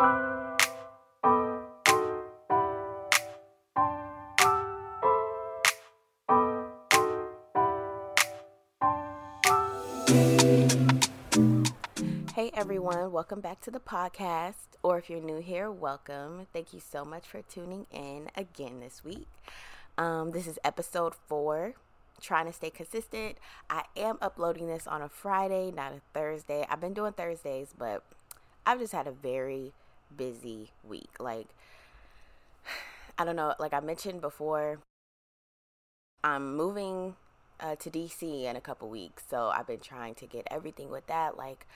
Hey everyone, welcome back to the podcast. Or if you're new here, welcome. Thank you so much for tuning in again this week. Um, this is episode four, trying to stay consistent. I am uploading this on a Friday, not a Thursday. I've been doing Thursdays, but I've just had a very busy week. Like, I don't know, like I mentioned before, I'm moving uh, to DC in a couple weeks. So I've been trying to get everything with that, like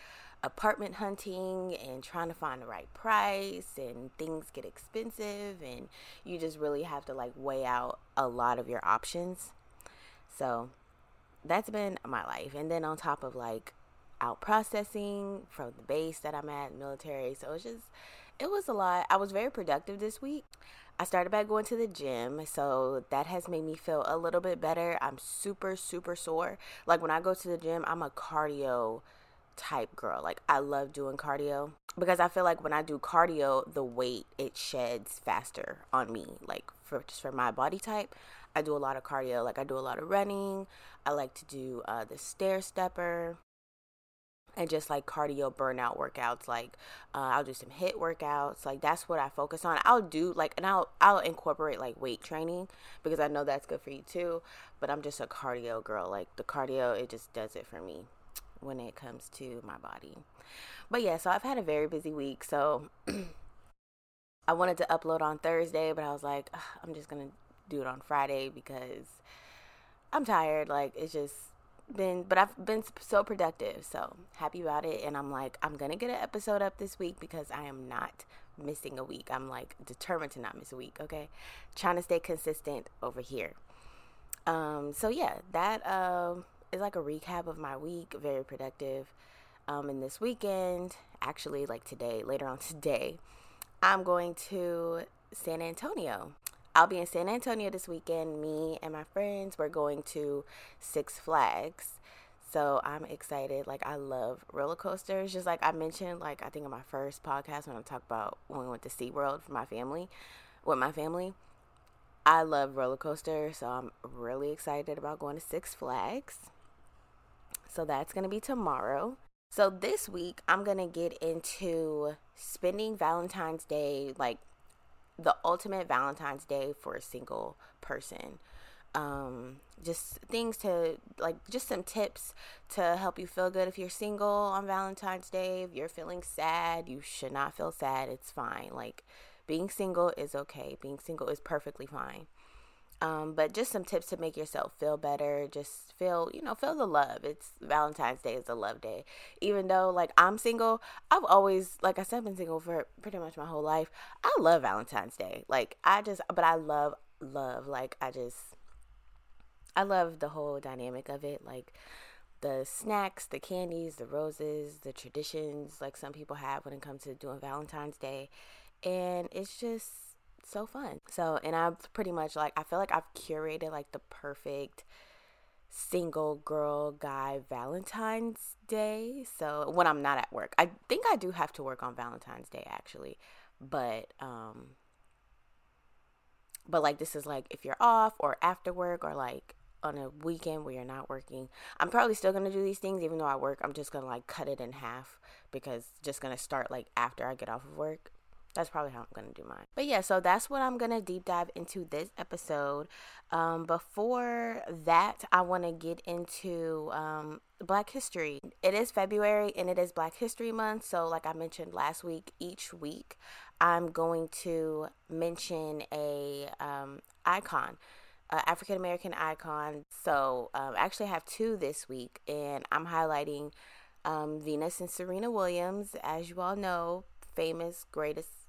apartment hunting and trying to find the right price and things get expensive and you just really have to like weigh out a lot of your options. So that's been my life. And then on top of like out processing from the base that I'm at, military. So it's just, it was a lot. I was very productive this week. I started back going to the gym, so that has made me feel a little bit better. I'm super, super sore. Like when I go to the gym, I'm a cardio type girl. Like I love doing cardio because I feel like when I do cardio, the weight it sheds faster on me. Like for just for my body type, I do a lot of cardio. Like I do a lot of running. I like to do uh, the stair stepper and just like cardio burnout workouts like uh, i'll do some HIIT workouts like that's what i focus on. I'll do like and i'll i'll incorporate like weight training because i know that's good for you too but i'm just a cardio girl like the cardio it just does it for me when it comes to my body. But yeah so i've had a very busy week so i wanted to upload on thursday but i was like i'm just gonna do it on friday because i'm tired. Like it's just been but I've been so productive. So happy about it and I'm like I'm going to get an episode up this week because I am not missing a week. I'm like determined to not miss a week, okay? Trying to stay consistent over here. Um so yeah, that um is like a recap of my week, very productive. Um and this weekend, actually like today, later on today, I'm going to San Antonio I'll be in San Antonio this weekend. Me and my friends, we're going to Six Flags. So I'm excited. Like I love roller coasters. Just like I mentioned, like I think in my first podcast when I talked about when we went to SeaWorld for my family, with my family. I love roller coasters, so I'm really excited about going to Six Flags. So that's gonna be tomorrow. So this week I'm gonna get into spending Valentine's Day like the ultimate Valentine's Day for a single person. Um, just things to like, just some tips to help you feel good if you're single on Valentine's Day. If you're feeling sad, you should not feel sad. It's fine. Like, being single is okay, being single is perfectly fine. Um, but just some tips to make yourself feel better. Just feel, you know, feel the love. It's Valentine's Day is a love day. Even though, like, I'm single, I've always, like I said, been single for pretty much my whole life. I love Valentine's Day. Like, I just, but I love love. Like, I just, I love the whole dynamic of it. Like, the snacks, the candies, the roses, the traditions, like some people have when it comes to doing Valentine's Day. And it's just, so fun. So, and I've pretty much like, I feel like I've curated like the perfect single girl guy Valentine's Day. So, when I'm not at work, I think I do have to work on Valentine's Day actually, but, um, but like this is like if you're off or after work or like on a weekend where you're not working. I'm probably still to do these things even though I work. I'm just to like cut it in half because just to start like after I get off of work that's probably how I'm going to do mine. But yeah, so that's what I'm going to deep dive into this episode. Um, before that, I want to get into um, Black History. It is February and it is Black History Month. So, like I mentioned last week, each week I'm going to mention a um, icon. Uh, African American icon. So, um, I actually have two this week, and I'm highlighting um, Venus and Serena Williams. As you all know, famous, greatest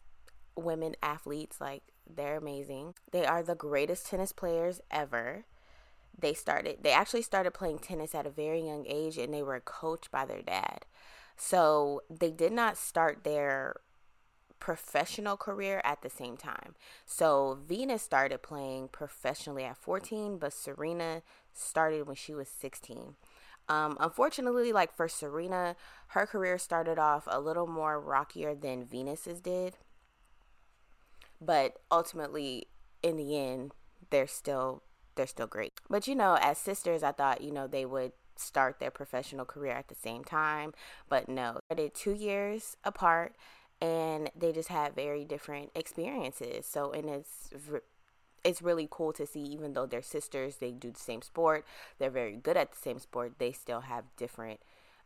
women athletes. Like, they're amazing. They are the greatest tennis players ever. They started, they actually started playing tennis at a very young age and they were coached by their dad. So they did not start their professional career at the same time. So Venus started playing professionally at 14, but Serena started when she was 16. Um, unfortunately, like for Serena, her career started off a little more rockier than Venus's did. But ultimately, in the end, they're still they're still great. But you know, as sisters, I thought you know they would start their professional career at the same time, but no, they did two years apart, and they just had very different experiences. So, and it's it's really cool to see even though they're sisters they do the same sport they're very good at the same sport they still have different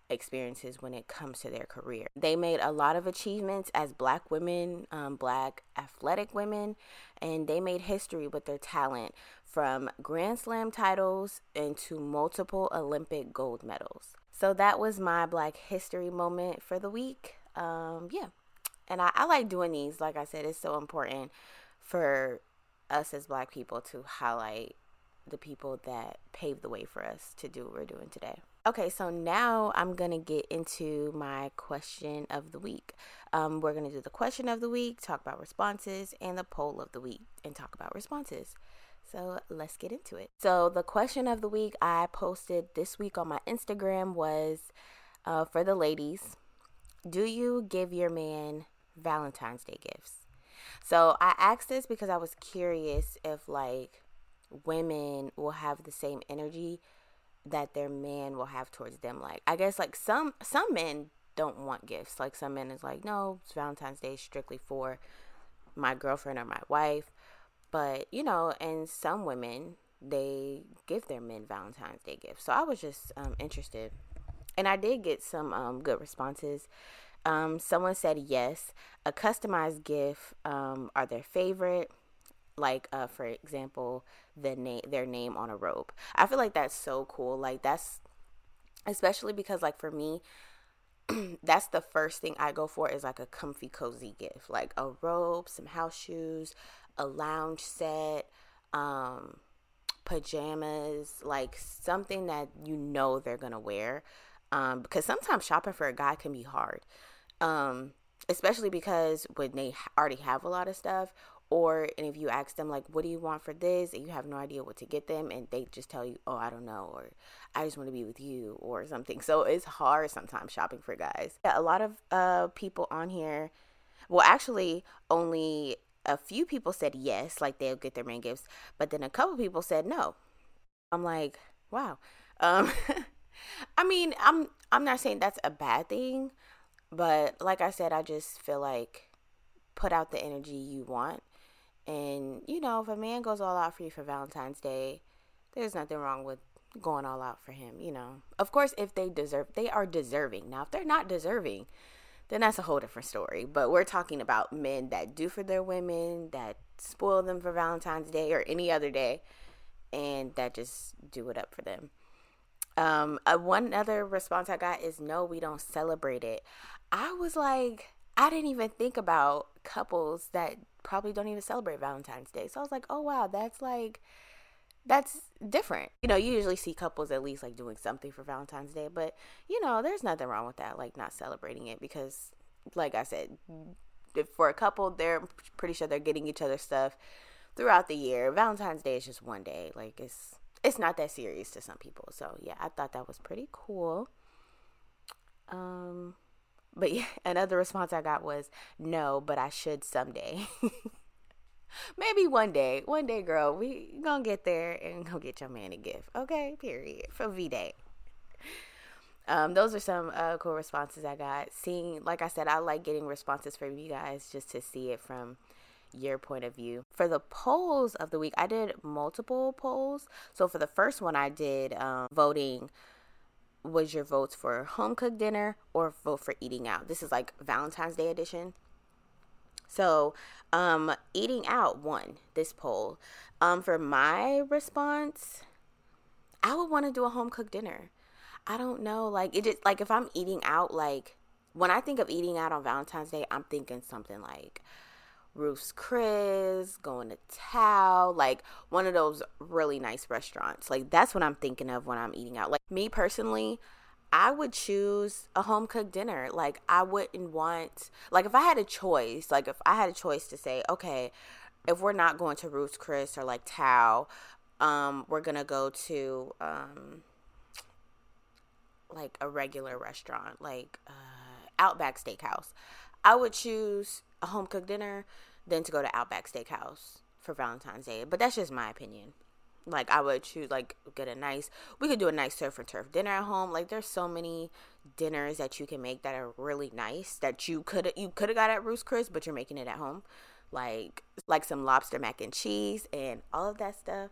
experiences when it comes to their career. They made a lot of achievements as black women um, black athletic women and they made history with their talent from grand slam titles into multiple olympic gold medals. So that was my black history moment for the week. Um, yeah. And I, I like doing these. Like i said it's so important for us as black people to highlight the people that paved the way for us to do what we're doing today. Okay, so now I'm going to get into my question of the week. Um, we're going to do the question of the week, talk about responses, and the poll of the week, and talk about responses. So let's get into it. So, the question of the week I posted this week on my Instagram was uh, for the ladies Do you give your man Valentine's Day gifts? So I asked this because I was curious if like women will have the same energy that their man will have towards them. Like I guess like some some men don't want gifts. Like some men is like, no, it's Valentine's Day strictly for my girlfriend or my wife. But you know, and some women they give their men Valentine's Day gifts. So I was just um, interested, and I did get some um, good responses. Um, someone said yes. A customized gift um, are their favorite. Like, uh, for example, the name, their name on a robe. I feel like that's so cool. Like that's, especially because like for me, that's the first thing I go for is like a comfy, cozy gift, like a robe, some house shoes, a lounge set, um, pajamas, like something that you know they're gonna wear. Um, because sometimes shopping for a guy can be hard. Um, especially because when they already have a lot of stuff, or and if you ask them like, "What do you want for this?" and you have no idea what to get them, and they just tell you, "Oh, I don't know," or "I just want to be with you," or something. So it's hard sometimes shopping for guys. Yeah, a lot of uh people on here, well, actually, only a few people said yes, like they'll get their main gifts, but then a couple people said no. I'm like, wow. Um, I mean, I'm I'm not saying that's a bad thing, but like I said, I just feel like put out the energy you want. And, you know, if a man goes all out for you for Valentine's Day, there's nothing wrong with going all out for him, you know. Of course, if they deserve, they are deserving. Now, if they're not deserving, then that's a whole different story. But we're talking about men that do for their women, that spoil them for Valentine's Day or any other day, and that just do it up for them. Um, uh, one other response I got is no, we don't celebrate it. I was like, I didn't even think about couples that probably don't even celebrate Valentine's Day. So I was like, oh wow, that's like that's different. You know, you usually see couples at least like doing something for Valentine's Day, but you know, there's nothing wrong with that, like not celebrating it because like I said, for a couple, they're pretty sure they're getting each other stuff throughout the year. Valentine's Day is just one day. Like it's it's not that serious to some people. So yeah, I thought that was pretty cool. Um but yeah, another response I got was no, but I should someday. Maybe one day, one day, girl, we gonna get there and go get your man a gift. Okay, period. For V Day. Um, those are some uh, cool responses I got. Seeing, like I said, I like getting responses from you guys just to see it from your point of view. For the polls of the week, I did multiple polls. So for the first one, I did um, voting was your votes for home cooked dinner or vote for eating out. This is like Valentine's Day edition. So, um, eating out won this poll. Um, for my response, I would want to do a home cooked dinner. I don't know, like it just like if I'm eating out, like when I think of eating out on Valentine's Day, I'm thinking something like Ruth's Chris, going to Tao, like one of those really nice restaurants. Like that's what I'm thinking of when I'm eating out. Like me personally, I would choose a home cooked dinner. Like I wouldn't want like if I had a choice, like if I had a choice to say, okay, if we're not going to Ruth's Chris or like Tao, um, we're gonna go to um like a regular restaurant, like uh, Outback Steakhouse, I would choose a home cooked dinner than to go to Outback Steakhouse for Valentine's Day. But that's just my opinion. Like I would choose like get a nice we could do a nice surf and turf dinner at home. Like there's so many dinners that you can make that are really nice that you could you could have got at Ruth's Chris, but you're making it at home. Like like some lobster mac and cheese and all of that stuff.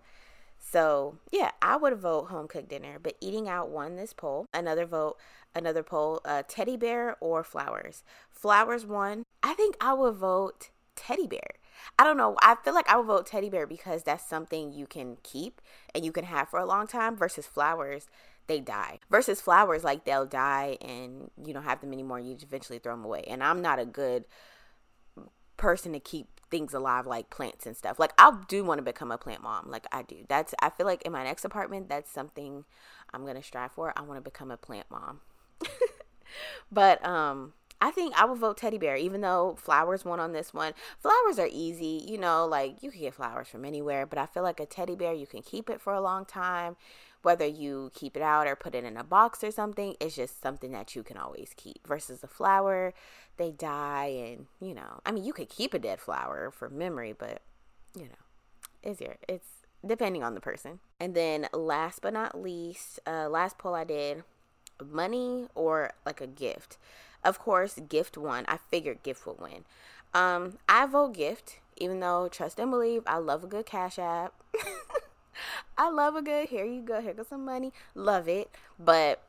So yeah, I would vote home cooked dinner, but eating out won this poll. Another vote, another poll, uh, teddy bear or flowers. Flowers won. I think I would vote teddy bear. I don't know. I feel like I would vote teddy bear because that's something you can keep and you can have for a long time versus flowers. They die versus flowers, like they'll die and you don't have them anymore. You eventually throw them away. And I'm not a good person to keep things alive like plants and stuff. Like I do want to become a plant mom. Like I do. That's I feel like in my next apartment that's something I'm going to strive for. I want to become a plant mom. but um I think I would vote teddy bear, even though flowers won on this one. Flowers are easy, you know, like you can get flowers from anywhere, but I feel like a teddy bear, you can keep it for a long time. Whether you keep it out or put it in a box or something, it's just something that you can always keep. Versus a flower, they die, and you know, I mean, you could keep a dead flower for memory, but you know, it's your, it's depending on the person. And then last but not least, uh, last poll I did money or like a gift. Of course, gift won. I figured gift would win. Um, I vote gift, even though trust and believe, I love a good cash app. I love a good here you go, here goes some money. Love it. But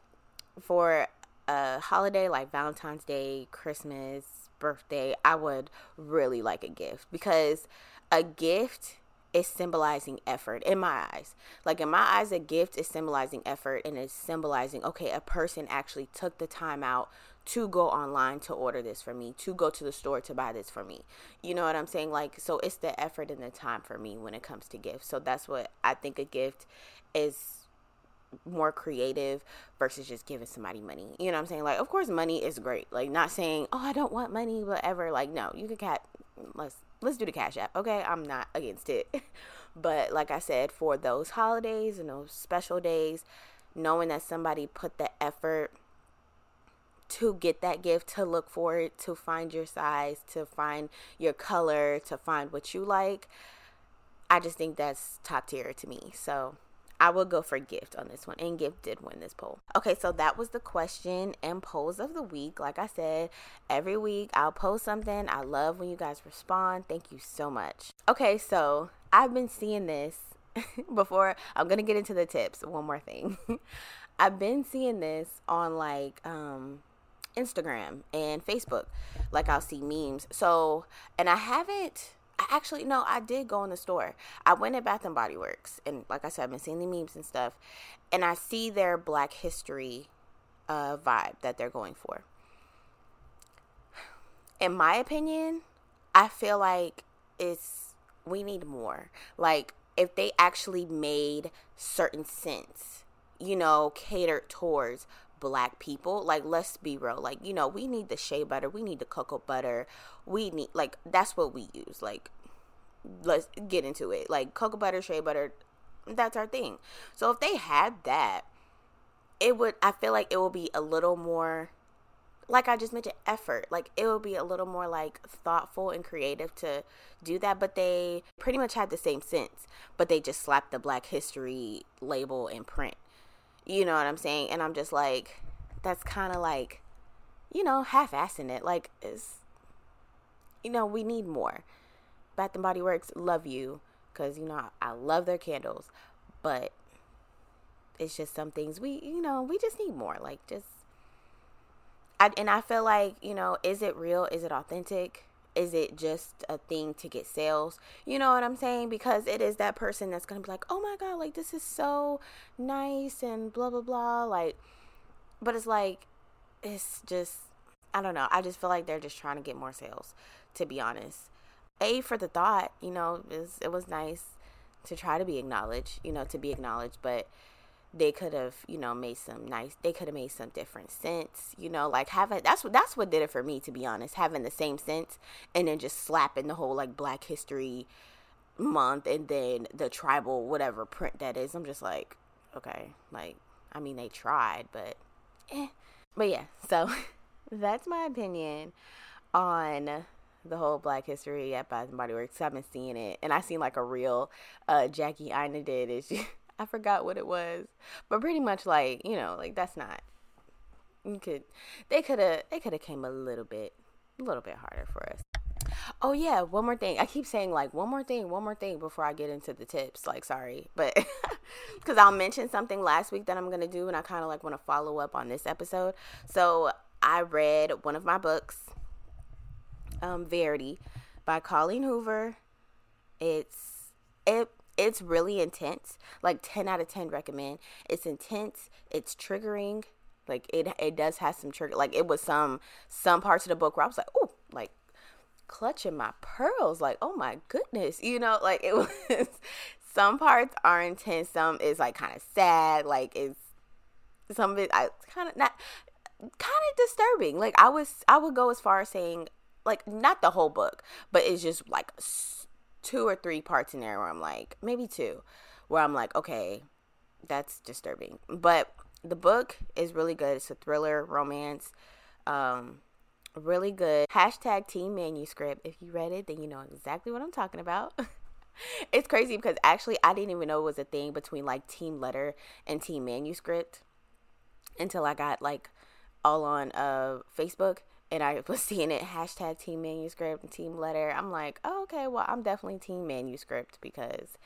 for a holiday like Valentine's Day, Christmas, birthday, I would really like a gift because a gift is symbolizing effort in my eyes. Like in my eyes, a gift is symbolizing effort and it's symbolizing, okay, a person actually took the time out to go online to order this for me, to go to the store to buy this for me. You know what I'm saying? Like, so it's the effort and the time for me when it comes to gifts. So that's what I think a gift is more creative versus just giving somebody money. You know what I'm saying? Like, of course, money is great. Like, not saying, oh, I don't want money, whatever. Like, no, you can cat. Let's let's do the cash app. Okay, I'm not against it, but like I said, for those holidays and those special days, knowing that somebody put the effort to get that gift, to look for it, to find your size, to find your color, to find what you like. I just think that's top tier to me. So I will go for gift on this one. And gift did win this poll. Okay, so that was the question and polls of the week. Like I said, every week I'll post something. I love when you guys respond. Thank you so much. Okay, so I've been seeing this before. I'm to get into the tips. One more thing. I've been seeing this on like um Instagram and Facebook. Like I'll see memes. So, and I haven't actually no, I did go in the store. I went at Bath and Body Works and like I said, I've been seeing the memes and stuff. And I see their black history uh vibe that they're going for. In my opinion, I feel like it's we need more. Like if they actually made certain scents, you know, catered towards black people like let's be real like you know we need the shea butter we need the cocoa butter we need like that's what we use like let's get into it like cocoa butter shea butter that's our thing so if they had that it would i feel like it will be a little more like I just mentioned, effort. Like it would be a little more like thoughtful and creative to do that. But they pretty much had the same scents, but they just slapped the Black History label in print. You know what I'm saying? And I'm just like, that's kind of like, you know, half-assing it. Like, is you know, we need more. Bath and Body Works, love you, cause you know I love their candles, but it's just some things we, you know, we just need more. Like, just, I, and I feel like, you know, is it real? Is it authentic? Is it just a thing to get sales? You know what I'm saying? Because it is that person that's going to be like, oh my God, like this is so nice and blah, blah, blah. Like, but it's like, it's just, I don't know. I just feel like they're just trying to get more sales, to be honest. A, for the thought, you know, it was, it was nice to try to be acknowledged, you know, to be acknowledged, but they could have you know made some nice they could have made some different scents you know like having that's what that's what did it for me to be honest having the same scents and then just slapping the whole like black history month and then the tribal whatever print that is i'm just like okay like i mean they tried but eh. But yeah, so that's my opinion on the whole Black History at Bath and Body Works. I've been seeing it, and I seen like a real uh, Jackie Aina did. Is I forgot what it was, but pretty much like you know, like that's not. You could, they could have, they could have came a little bit, a little bit harder for us. Oh yeah, one more thing. I keep saying like one more thing, one more thing before I get into the tips. Like sorry, but cuz I'll mention something last week that I'm to do and I kind of like want to follow up on this episode. So, I read one of my books um Verity by Colleen Hoover. It's it it's really intense. Like 10 out of 10 recommend. It's intense, it's triggering. Like it it does have some trigger like it was some some parts of the book where I was like, "Oh, like clutching my pearls like oh my goodness you know like it was some parts are intense some is like kind of sad like it's some of it i kind of not kind of disturbing like i was i would go as far as saying like not the whole book but it's just like two or three parts in there where i'm like maybe two where i'm like okay that's disturbing but the book is really good it's a thriller romance um really good. Hashtag team manuscript. If you read it, then you know exactly what I'm talking about. it's crazy because actually I didn't even know it was a thing between like team letter and team manuscript until I got like all on uh Facebook and I was seeing it hashtag team manuscript and team letter. I'm like, oh, okay, well I'm definitely team manuscript because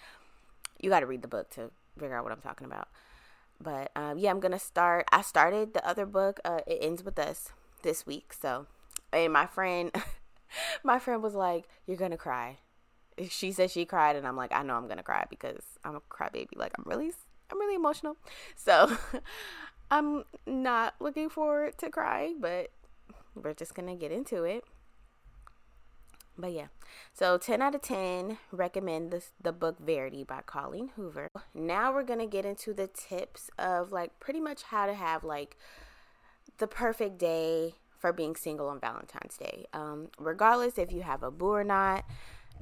you got to read the book to figure out what I'm talking about. But um, yeah, I'm gonna start. I started the other book. Uh, it ends with us this week. So, and my friend, my friend was like, "You're gonna cry." She said she cried, and I'm like, "I know I'm gonna cry because I'm a crybaby. Like I'm really, I'm really emotional." So, I'm not looking forward to crying, but we're just gonna get into it. But yeah, so 10 out of 10 recommend this, the book Verity by Colleen Hoover. Now we're gonna get into the tips of like pretty much how to have like the perfect day for being single on Valentine's Day. Um, regardless if you have a boo or not,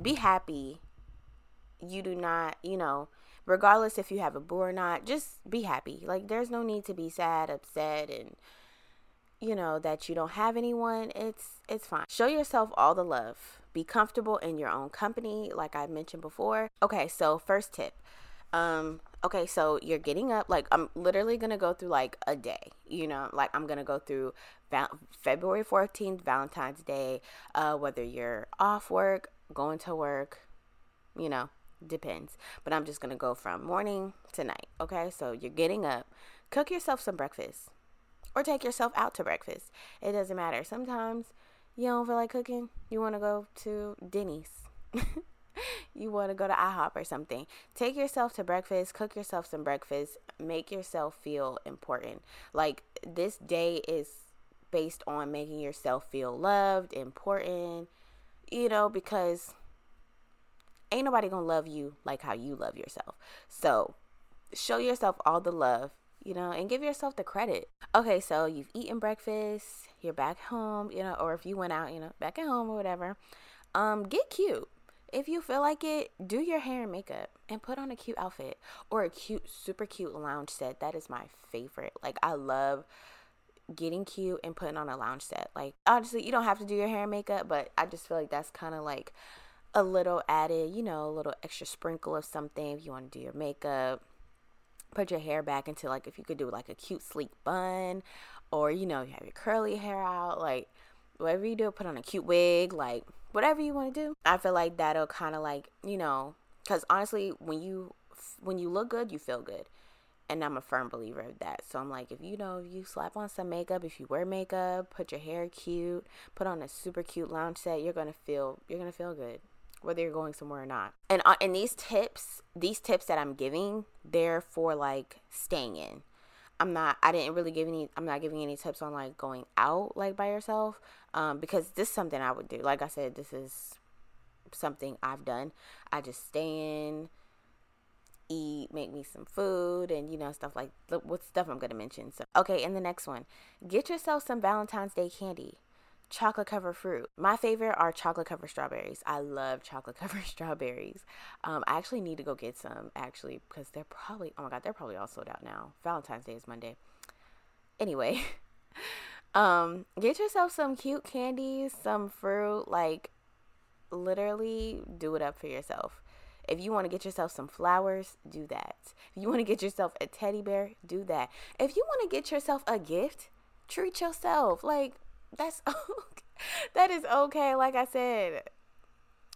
be happy. You do not, you know, regardless if you have a boo or not, just be happy. Like, there's no need to be sad, upset, and you know that you don't have anyone. It's it's fine. Show yourself all the love. Be comfortable in your own company, like I mentioned before. Okay, so first tip. Um, okay, so you're getting up. Like, I'm literally to go through like a day, you know, like I'm to go through val- February 14th, Valentine's Day, uh, whether you're off work, going to work, you know, depends. But I'm just to go from morning to night. Okay, so you're getting up, cook yourself some breakfast or take yourself out to breakfast. It doesn't matter. Sometimes you don't feel like cooking, you want to go to Denny's. you want to go to IHOP or something. Take yourself to breakfast, cook yourself some breakfast, make yourself feel important. Like this day is based on making yourself feel loved, important, you know, because ain't nobody going to love you like how you love yourself. So, show yourself all the love, you know, and give yourself the credit. Okay, so you've eaten breakfast, you're back home, you know, or if you went out, you know, back at home or whatever. Um, get cute if you feel like it, do your hair and makeup and put on a cute outfit or a cute, super cute lounge set. That is my favorite. Like, I love getting cute and putting on a lounge set. Like, obviously, you don't have to do your hair and makeup, but I just feel like that's kind of like a little added, you know, a little extra sprinkle of something if you want to do your makeup. Put your hair back into like if you could do like a cute sleek bun or you know, you have your curly hair out, like whatever you do, put on a cute wig, like whatever you want to do. I feel like that'll kind of like, you know, cuz honestly, when you when you look good, you feel good. And I'm a firm believer of that. So I'm like, if you know, if you slap on some makeup, if you wear makeup, put your hair cute, put on a super cute lounge set, you're gonna feel you're gonna feel good, whether you're going somewhere or not. And uh, and these tips, these tips that I'm giving, they're for like staying in. I'm not I didn't really give any I'm not giving any tips on like going out like by yourself um because this is something I would do. Like I said this is something I've done. I just stay in eat, make me some food and you know stuff like what stuff I'm going to mention. So okay, and the next one. Get yourself some Valentine's Day candy chocolate covered fruit. My favorite are chocolate covered strawberries. I love chocolate covered strawberries. Um, I actually need to go get some actually because they're probably oh my god they're probably all sold out now. Valentine's Day is Monday. Anyway, um, get yourself some cute candies, some fruit, like literally do it up for yourself. If you want to get yourself some flowers, do that. If you want to get yourself a teddy bear, do that. If you want to get yourself a gift, treat yourself. Like that's okay. that is okay. Like I said,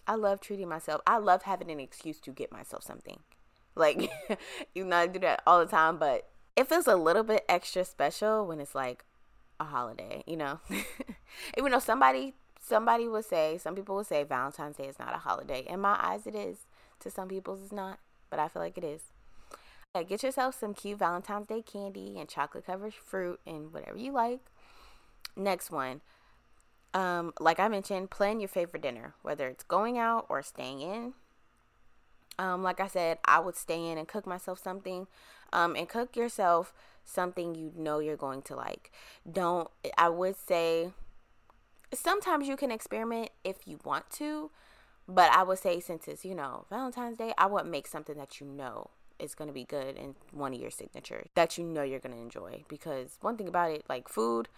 I love treating myself. I love having an excuse to get myself something. Like you know, I do that all the time, but it feels a little bit extra special when it's like a holiday, you know. Even though somebody somebody will say, some people will say Valentine's Day is not a holiday. In my eyes it is. To some people it's not, but I feel like it is. Get yourself some cute Valentine's Day candy and chocolate covered fruit and whatever you like. Next one. Um, like I mentioned, plan your favorite dinner, whether it's going out or staying in. Um, like I said, I would stay in and cook myself something. Um, and cook yourself something you know you're going to like. Don't, I would say, sometimes you can experiment if you want to, but I would say, since it's, you know, Valentine's Day, I would make something that you know is going to be good and one of your signatures that you know you're going to enjoy. Because one thing about it, like food,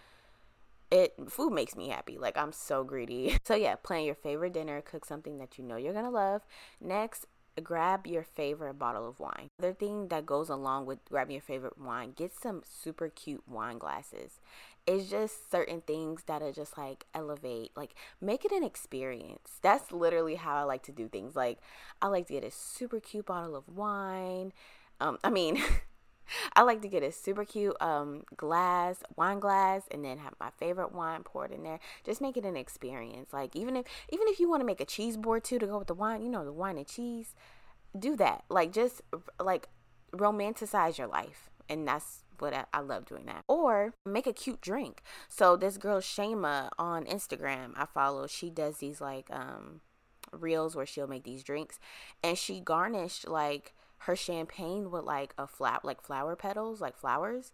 it food makes me happy. Like I'm so greedy. So yeah, plan your favorite dinner, cook something that you know you're gonna love. Next, grab your favorite bottle of wine. Other thing that goes along with grabbing your favorite wine, get some super cute wine glasses. It's just certain things that are just like elevate, like make it an experience. That's literally how I like to do things. Like I like to get a super cute bottle of wine. Um, I mean, I like to get a super cute um glass, wine glass, and then have my favorite wine poured in there. Just make it an experience. Like even if even if you want to make a cheese board too to go with the wine, you know, the wine and cheese, do that. Like just like romanticize your life, and that's what I, I, love doing that. Or make a cute drink. So this girl Shama on Instagram, I follow. She does these like um reels where she'll make these drinks, and she garnished like her champagne with like a flap, like flower petals, like flowers.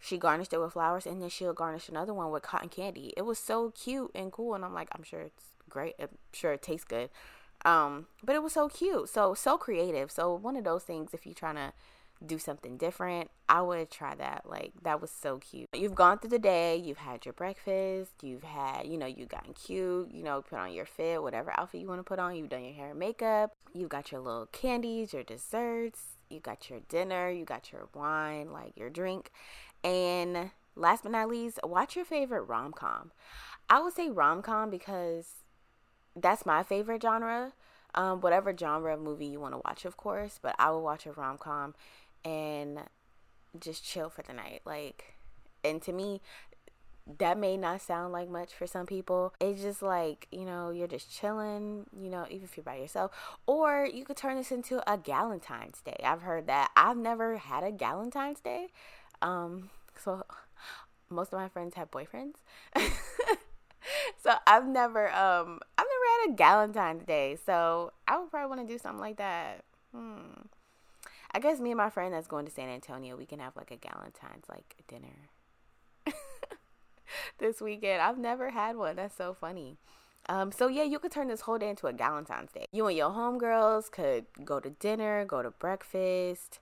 She garnished it with flowers and then she'll garnish another one with cotton candy. It was so cute and cool and I'm like, I'm sure it's great. I'm sure it tastes good. Um, but it was so cute. So so creative. So one of those things if you're trying to do something different, I would try that. Like that was so cute. You've gone through the day, you've had your breakfast, you've had, you know, you've gotten cute, you know, put on your fit, whatever outfit you want to put on, you've done your hair and makeup, you've got your little candies, your desserts, you got your dinner, you got your wine, like your drink. And last but not least, watch your favorite rom com. I would say rom com because that's my favorite genre. Um, whatever genre of movie you want to watch, of course, but I will watch a rom com and just chill for the night. Like, and to me, that may not sound like much for some people. It's just like, you know, you're just chilling, you know, even if you're by yourself. Or you could turn this into a Galentine's Day. I've heard that. I've never had a Galentine's Day. Um, so most of my friends have boyfriends. so I've never um I've never had a Galentine's Day. So I would probably want to do something like that. Hmm. I guess me and my friend that's going to San Antonio, we can have like a Galentine's like dinner this weekend. I've never had one. That's so funny. Um, so yeah, you could turn this whole day into a Galentine's Day. You and your homegirls could go to dinner, go to breakfast,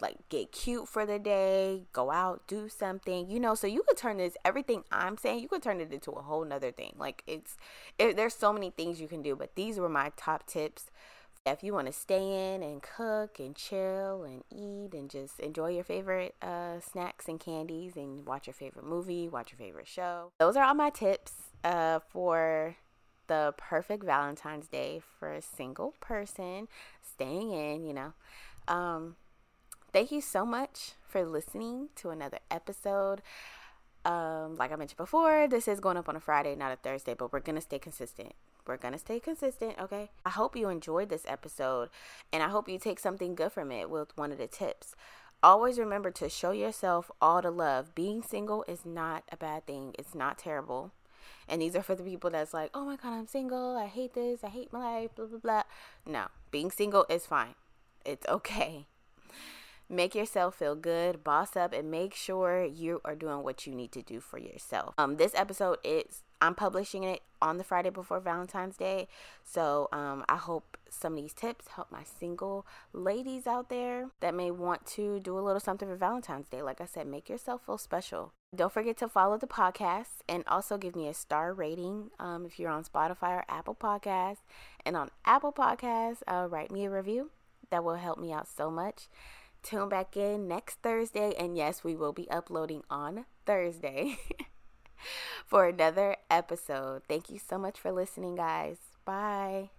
like get cute for the day, go out, do something, you know. So you could turn this everything I'm saying, you could turn it into a whole nother thing. Like it's, it, there's so many things you can do, but these were my top tips if you want to stay in and cook and chill and eat and just enjoy your favorite uh, snacks and candies and watch your favorite movie, watch your favorite show, those are all my tips uh, for the perfect Valentine's Day for a single person staying in, you know. Um, thank you so much for listening to another episode. Um, like I mentioned before, this is going up on a Friday, not a Thursday, but we're going to stay consistent. We're going to stay consistent, okay? I hope you enjoyed this episode and I hope you take something good from it with one of the tips. Always remember to show yourself all the love. Being single is not a bad thing, it's not terrible. And these are for the people that's like, oh my God, I'm single. I hate this. I hate my life. Blah, blah, blah. No, being single is fine. It's okay. Make yourself feel good, boss up, and make sure you are doing what you need to do for yourself. Um, this episode is I'm publishing it on the Friday before Valentine's Day. So um, I hope some of these tips help my single ladies out there that may want to do a little something for Valentine's Day. Like I said, make yourself feel special. Don't forget to follow the podcast and also give me a star rating um, if you're on Spotify or Apple Podcasts. And on Apple Podcasts, uh, write me a review. That will help me out so much. Tune back in next Thursday. And yes, we will be uploading on Thursday. for another episode. Thank you so much for listening, guys. Bye.